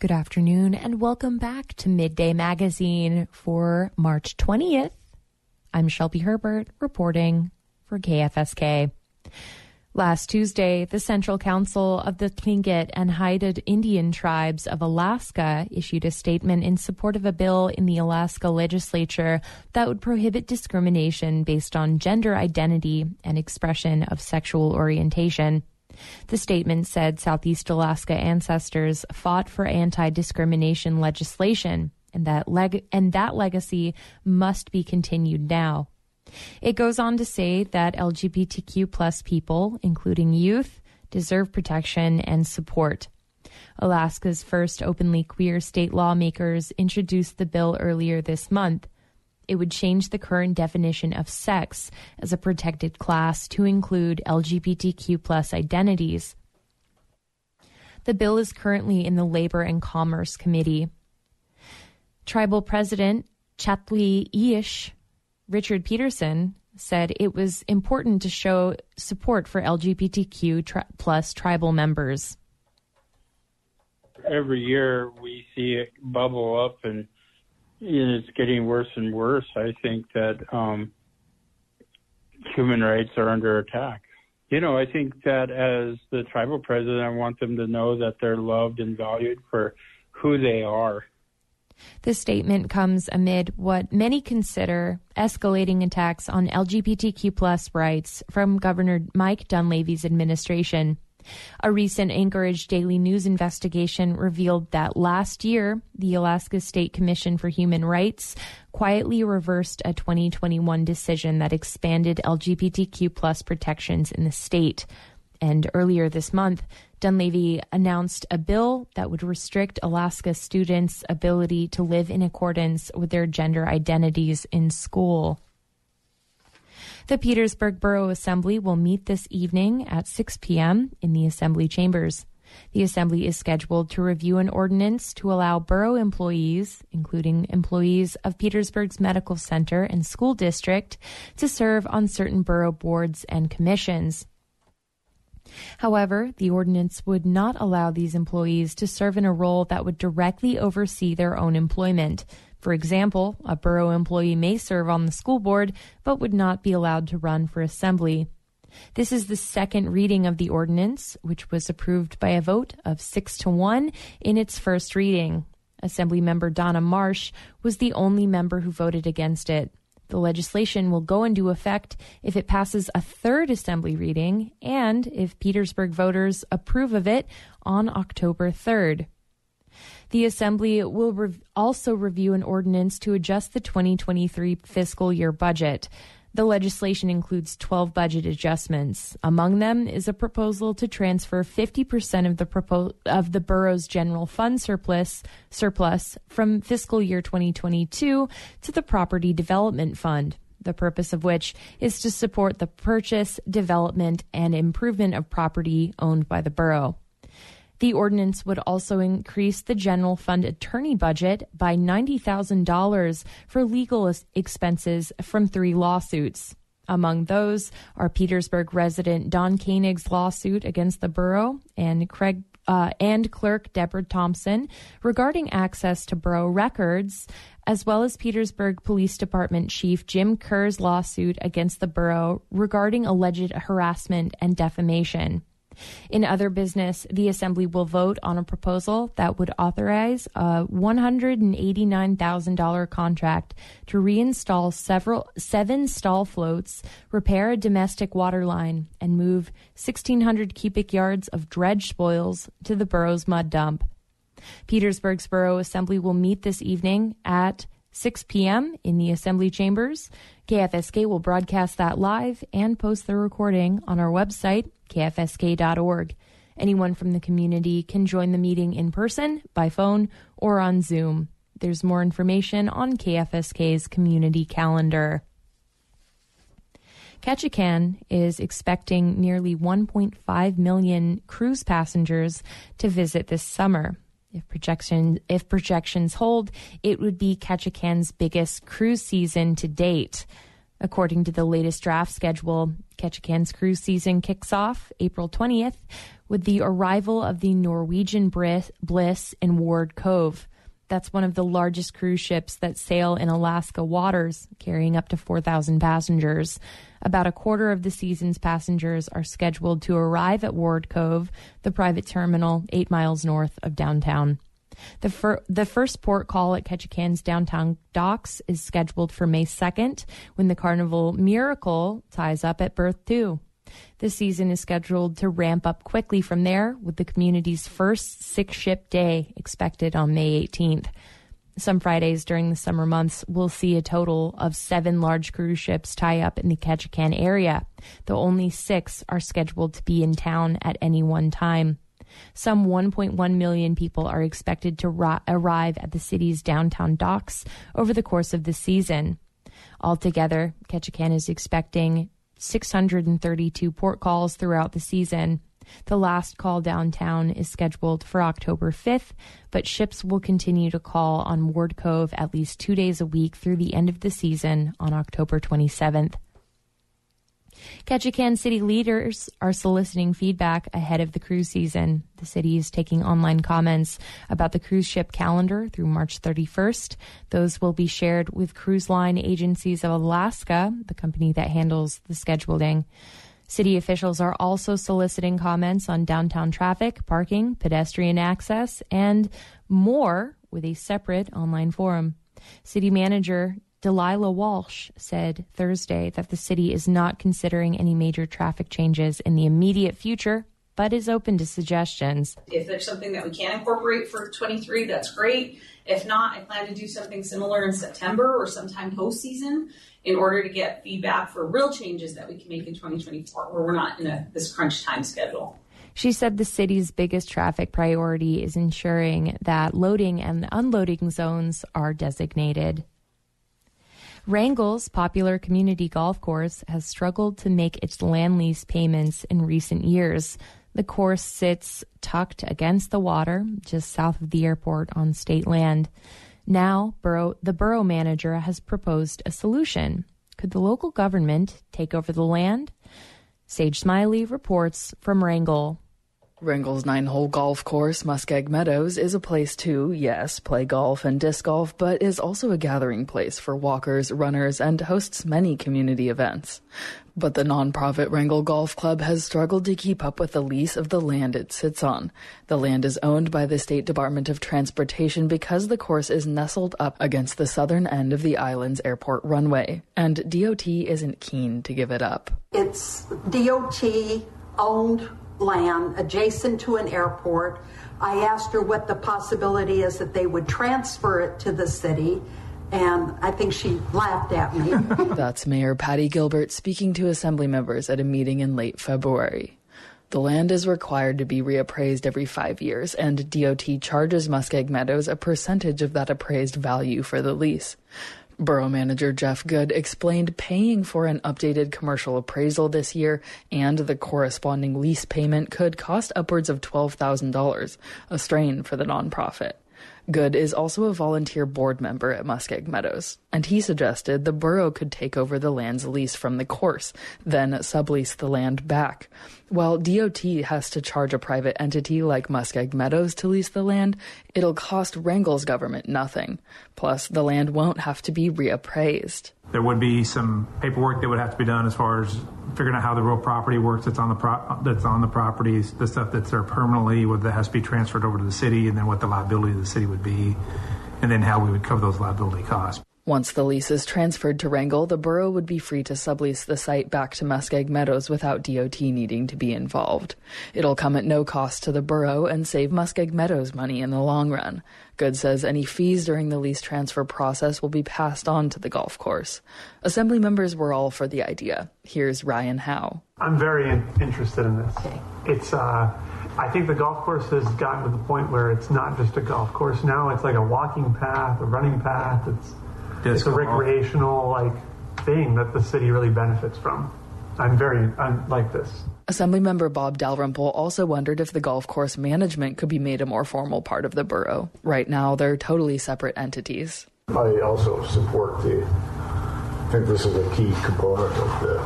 Good afternoon and welcome back to Midday Magazine for March 20th. I'm Shelby Herbert reporting for KFSK. Last Tuesday, the Central Council of the Tlingit and Haida Indian Tribes of Alaska issued a statement in support of a bill in the Alaska legislature that would prohibit discrimination based on gender identity and expression of sexual orientation. The statement said Southeast Alaska ancestors fought for anti discrimination legislation and that, leg- and that legacy must be continued now. It goes on to say that LGBTQ plus people, including youth, deserve protection and support. Alaska's first openly queer state lawmakers introduced the bill earlier this month. It would change the current definition of sex as a protected class to include LGBTQ plus identities. The bill is currently in the Labor and Commerce Committee. Tribal President Chalyee Éesh Richard Peterson said it was important to show support for LGBTQ tri- plus tribal members. Every year we see it bubble up and, and it's getting worse and worse. I think that um, human rights are under attack. You know, I think that as the tribal president, I want them to know that they're loved and valued for who they are this statement comes amid what many consider escalating attacks on LGBTQ plus rights from Governor Mike Dunleavy's administration. A recent Anchorage Daily News investigation revealed that last year, the Alaska State Commission for Human Rights quietly reversed a 2021 decision that expanded LGBTQ plus protections in the state. And earlier this month, Dunleavy announced a bill that would restrict Alaska students' ability to live in accordance with their gender identities in school. The Petersburg Borough Assembly will meet this evening at 6 p.m. in the Assembly chambers. The Assembly is scheduled to review an ordinance to allow borough employees, including employees of Petersburg's Medical Center and School District, to serve on certain borough boards and commissions. However, the ordinance would not allow these employees to serve in a role that would directly oversee their own employment. For example, a borough employee may serve on the school board but would not be allowed to run for assembly. This is the second reading of the ordinance, which was approved by a vote of six to one in its first reading. Assemblymember Donna Marsh was the only member who voted against it. The legislation will go into effect if it passes a third assembly reading and if Petersburg voters approve of it on October 3rd. The Assembly will also review an ordinance to adjust the 2023 fiscal year budget. The legislation includes 12 budget adjustments. Among them is a proposal to transfer 50% of the propo- of the borough's general fund surplus surplus from fiscal year 2022 to the property development fund. The purpose of which is to support the purchase, development, and improvement of property owned by the borough. The ordinance would also increase the general fund attorney budget by $90,000 for legal expenses from three lawsuits. Among those are Petersburg resident Don Koenig's lawsuit against the borough and Craig uh, and clerk Deborah Thompson regarding access to borough records, as well as Petersburg Police Department Chief Jim Kerr's lawsuit against the borough regarding alleged harassment and defamation. In other business, the Assembly will vote on a proposal that would authorize a $189,000 contract to reinstall several seven stall floats, repair a domestic water line, and move 1,600 cubic yards of dredge spoils to the borough's mud dump. Petersburg's Borough Assembly will meet this evening at 6 p.m. in the Assembly chambers. KFSK will broadcast that live and post the recording on our website, kfsk.org. Anyone from the community can join the meeting in person, by phone, or on Zoom. There's more information on KFSK's community calendar. Ketchikan is expecting nearly 1.5 million cruise passengers to visit this summer. If projection if projections hold, it would be Ketchikan's biggest cruise season to date. According to the latest draft schedule, Ketchikan's cruise season kicks off April 20th with the arrival of the Norwegian Bliss in Ward Cove. That's one of the largest cruise ships that sail in Alaska waters, carrying up to 4,000 passengers. About a quarter of the season's passengers are scheduled to arrive at Ward Cove, the private terminal eight miles north of downtown. The, fir- the first port call at Ketchikan's downtown docks is scheduled for May 2nd when the Carnival Miracle ties up at Berth 2. The season is scheduled to ramp up quickly from there, with the community's first six ship day expected on May 18th. Some Fridays during the summer months will see a total of seven large cruise ships tie up in the Ketchikan area, though only six are scheduled to be in town at any one time. Some 1.1 million people are expected to ri- arrive at the city's downtown docks over the course of the season. Altogether, Ketchikan is expecting 632 port calls throughout the season. The last call downtown is scheduled for October 5th, but ships will continue to call on Ward Cove at least two days a week through the end of the season on October 27th. Ketchikan city leaders are soliciting feedback ahead of the cruise season. The city is taking online comments about the cruise ship calendar through March 31st. Those will be shared with Cruise Line Agencies of Alaska, the company that handles the scheduling. City officials are also soliciting comments on downtown traffic, parking, pedestrian access, and more with a separate online forum. City manager Delilah Walsh said Thursday that the city is not considering any major traffic changes in the immediate future, but is open to suggestions. If there's something that we can incorporate for 23, that's great. If not, I plan to do something similar in September or sometime post season in order to get feedback for real changes that we can make in 2024 where we're not in a, this crunch time schedule. She said the city's biggest traffic priority is ensuring that loading and unloading zones are designated. Wrangell's popular community golf course has struggled to make its land lease payments in recent years. The course sits tucked against the water, just south of the airport on state land. Now, borough, the borough manager has proposed a solution. Could the local government take over the land? Sage Smiley reports from Wrangell. Wrangell's nine hole golf course, Muskeg Meadows, is a place to, yes, play golf and disc golf, but is also a gathering place for walkers, runners, and hosts many community events. But the nonprofit Wrangell Golf Club has struggled to keep up with the lease of the land it sits on. The land is owned by the State Department of Transportation because the course is nestled up against the southern end of the island's airport runway, and DOT isn't keen to give it up. It's DOT owned land adjacent to an airport. I asked her what the possibility is that they would transfer it to the city. And I think she laughed at me. That's Mayor Patty Gilbert speaking to assembly members at a meeting in late February. The land is required to be reappraised every five years, and DOT charges Muskeg Meadows a percentage of that appraised value for the lease. Borough Manager Jeff Good explained paying for an updated commercial appraisal this year and the corresponding lease payment could cost upwards of $12,000, a strain for the nonprofit. Good is also a volunteer board member at Muskeg Meadows, and he suggested the borough could take over the land's lease from the course, then sublease the land back. While DOT has to charge a private entity like Muskeg Meadows to lease the land, it'll cost Wrangell's government nothing. Plus, the land won't have to be reappraised. There would be some paperwork that would have to be done as far as figuring out how the real property works that's on the pro- that's on the properties, the stuff that's there permanently, what that has to be transferred over to the city, and then what the liability of the city would be, and then how we would cover those liability costs. Once the lease is transferred to Wrangell, the borough would be free to sublease the site back to Muskeg Meadows without DOT needing to be involved. It'll come at no cost to the borough and save Muskeg Meadows money in the long run. Good says any fees during the lease transfer process will be passed on to the golf course. Assembly members were all for the idea. Here's Ryan Howe. I'm very in- interested in this. It's, uh, I think the golf course has gotten to the point where it's not just a golf course now. It's like a walking path, a running path. It's it's a recreational like thing that the city really benefits from. I'm very I like this. Assemblymember Bob Dalrymple also wondered if the golf course management could be made a more formal part of the borough. Right now, they're totally separate entities. I also support the. I think this is a key component of the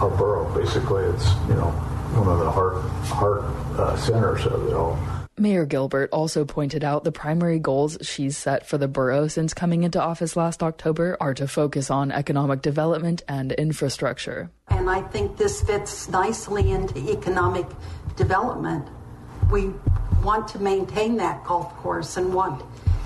our borough. Basically, it's you know one of the heart heart uh, centers of it all. Mayor Gilbert also pointed out the primary goals she's set for the borough since coming into office last October are to focus on economic development and infrastructure. And I think this fits nicely into economic development. We want to maintain that golf course and want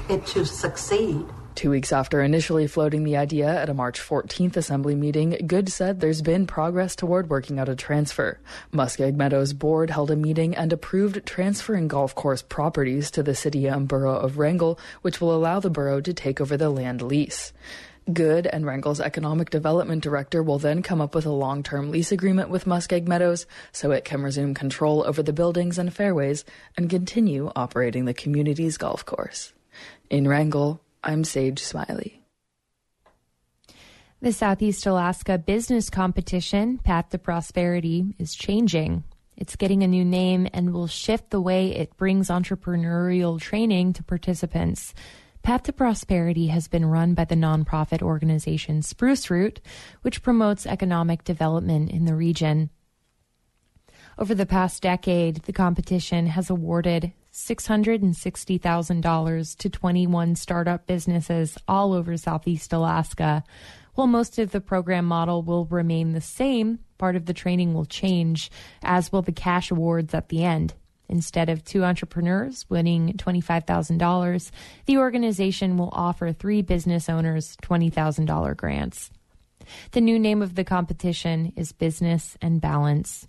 it to succeed. Two weeks after initially floating the idea at a March 14th assembly meeting, Good said there's been progress toward working out a transfer. Muskeg Meadows board held a meeting and approved transferring golf course properties to the city and borough of Wrangell, which will allow the borough to take over the land lease. Good and Wrangell's economic development director will then come up with a long term lease agreement with Muskeg Meadows so it can resume control over the buildings and fairways and continue operating the community's golf course. In Wrangell, I'm Sage Smiley. The Southeast Alaska Business Competition, Path to Prosperity, is changing. It's getting a new name and will shift the way it brings entrepreneurial training to participants. Path to Prosperity has been run by the nonprofit organization Spruce Root, which promotes economic development in the region. Over the past decade, the competition has awarded $660,000 to 21 startup businesses all over Southeast Alaska. While most of the program model will remain the same, part of the training will change, as will the cash awards at the end. Instead of two entrepreneurs winning $25,000, the organization will offer three business owners $20,000 grants. The new name of the competition is Business and Balance.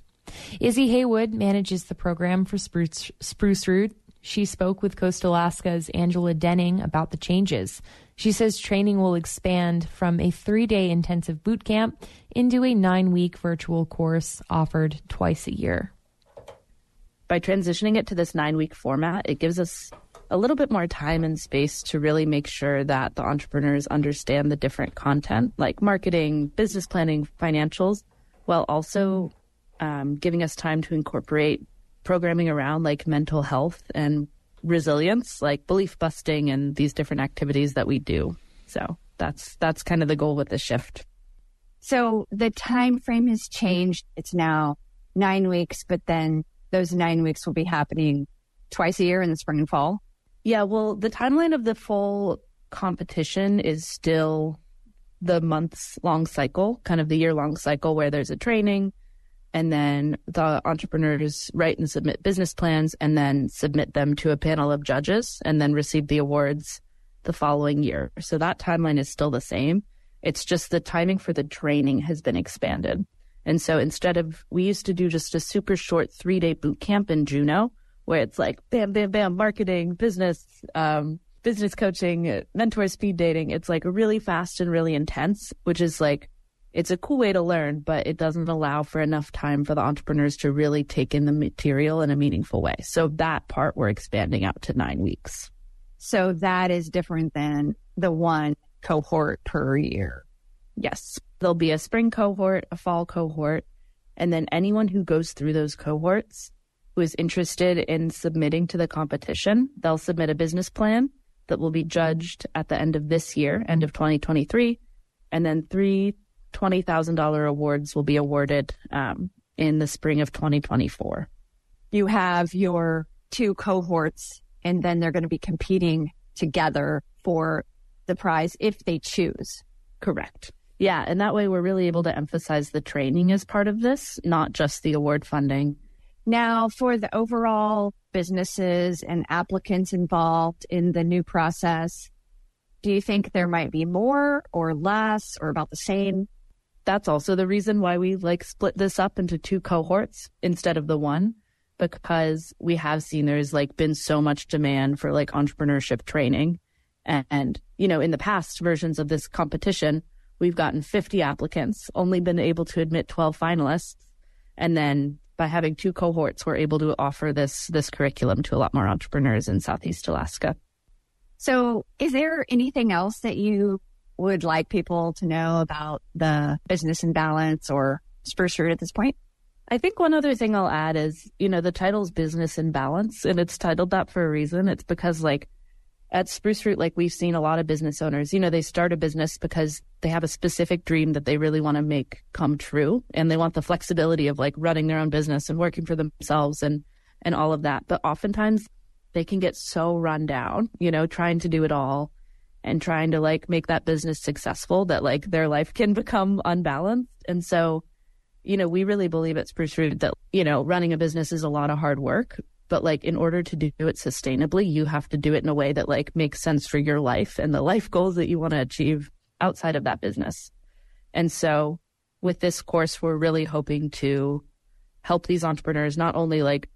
Izzy Haywood manages the program for Spruce, Spruce Root. She spoke with Coast Alaska's Angela Denning about the changes. She says training will expand from a three day intensive boot camp into a nine week virtual course offered twice a year. By transitioning it to this nine week format, it gives us a little bit more time and space to really make sure that the entrepreneurs understand the different content like marketing, business planning, financials, while also um, giving us time to incorporate programming around like mental health and resilience, like belief busting and these different activities that we do. So that's that's kind of the goal with the shift. So the time frame has changed. It's now nine weeks, but then those nine weeks will be happening twice a year in the spring and fall. Yeah, well, the timeline of the full competition is still the months long cycle, kind of the year long cycle where there's a training, and then the entrepreneurs write and submit business plans and then submit them to a panel of judges and then receive the awards the following year. So that timeline is still the same. It's just the timing for the training has been expanded. And so instead of, we used to do just a super short three day boot camp in Juneau where it's like bam, bam, bam, marketing, business, um, business coaching, mentor speed dating. It's like really fast and really intense, which is like it's a cool way to learn, but it doesn't allow for enough time for the entrepreneurs to really take in the material in a meaningful way. So that part we're expanding out to nine weeks. So that is different than the one cohort per year. Yes. There'll be a spring cohort, a fall cohort, and then anyone who goes through those cohorts who is interested in submitting to the competition, they'll submit a business plan that will be judged at the end of this year, end of 2023. And then three $20,000 awards will be awarded um, in the spring of 2024. You have your two cohorts, and then they're going to be competing together for the prize if they choose. Correct. Yeah, and that way we're really able to emphasize the training as part of this, not just the award funding. Now, for the overall businesses and applicants involved in the new process, do you think there might be more or less or about the same? That's also the reason why we like split this up into two cohorts instead of the one because we have seen there's like been so much demand for like entrepreneurship training. And, and you know in the past versions of this competition we've gotten 50 applicants only been able to admit 12 finalists and then by having two cohorts we're able to offer this this curriculum to a lot more entrepreneurs in southeast alaska. So is there anything else that you would like people to know about the business and balance or Spruce Root at this point? I think one other thing I'll add is, you know, the title's business and balance, and it's titled that for a reason. It's because, like, at Spruce Root, like we've seen a lot of business owners, you know, they start a business because they have a specific dream that they really want to make come true. And they want the flexibility of like running their own business and working for themselves and, and all of that. But oftentimes they can get so run down, you know, trying to do it all and trying to like make that business successful that like their life can become unbalanced. And so, you know, we really believe at Spruce Root that, you know, running a business is a lot of hard work, but like in order to do it sustainably you have to do it in a way that like makes sense for your life and the life goals that you want to achieve outside of that business and so with this course we're really hoping to help these entrepreneurs not only like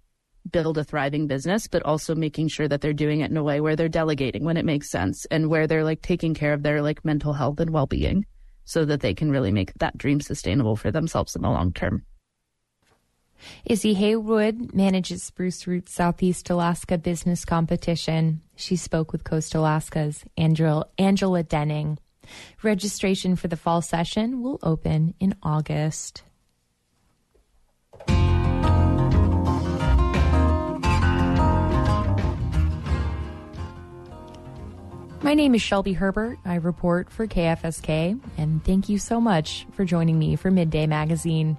build a thriving business but also making sure that they're doing it in a way where they're delegating when it makes sense and where they're like taking care of their like mental health and well-being so that they can really make that dream sustainable for themselves in the long term Izzy Haywood manages Spruce Root Southeast Alaska Business Competition. She spoke with Coast Alaska's Angela, Angela Denning. Registration for the fall session will open in August. My name is Shelby Herbert. I report for KFSK, and thank you so much for joining me for Midday Magazine.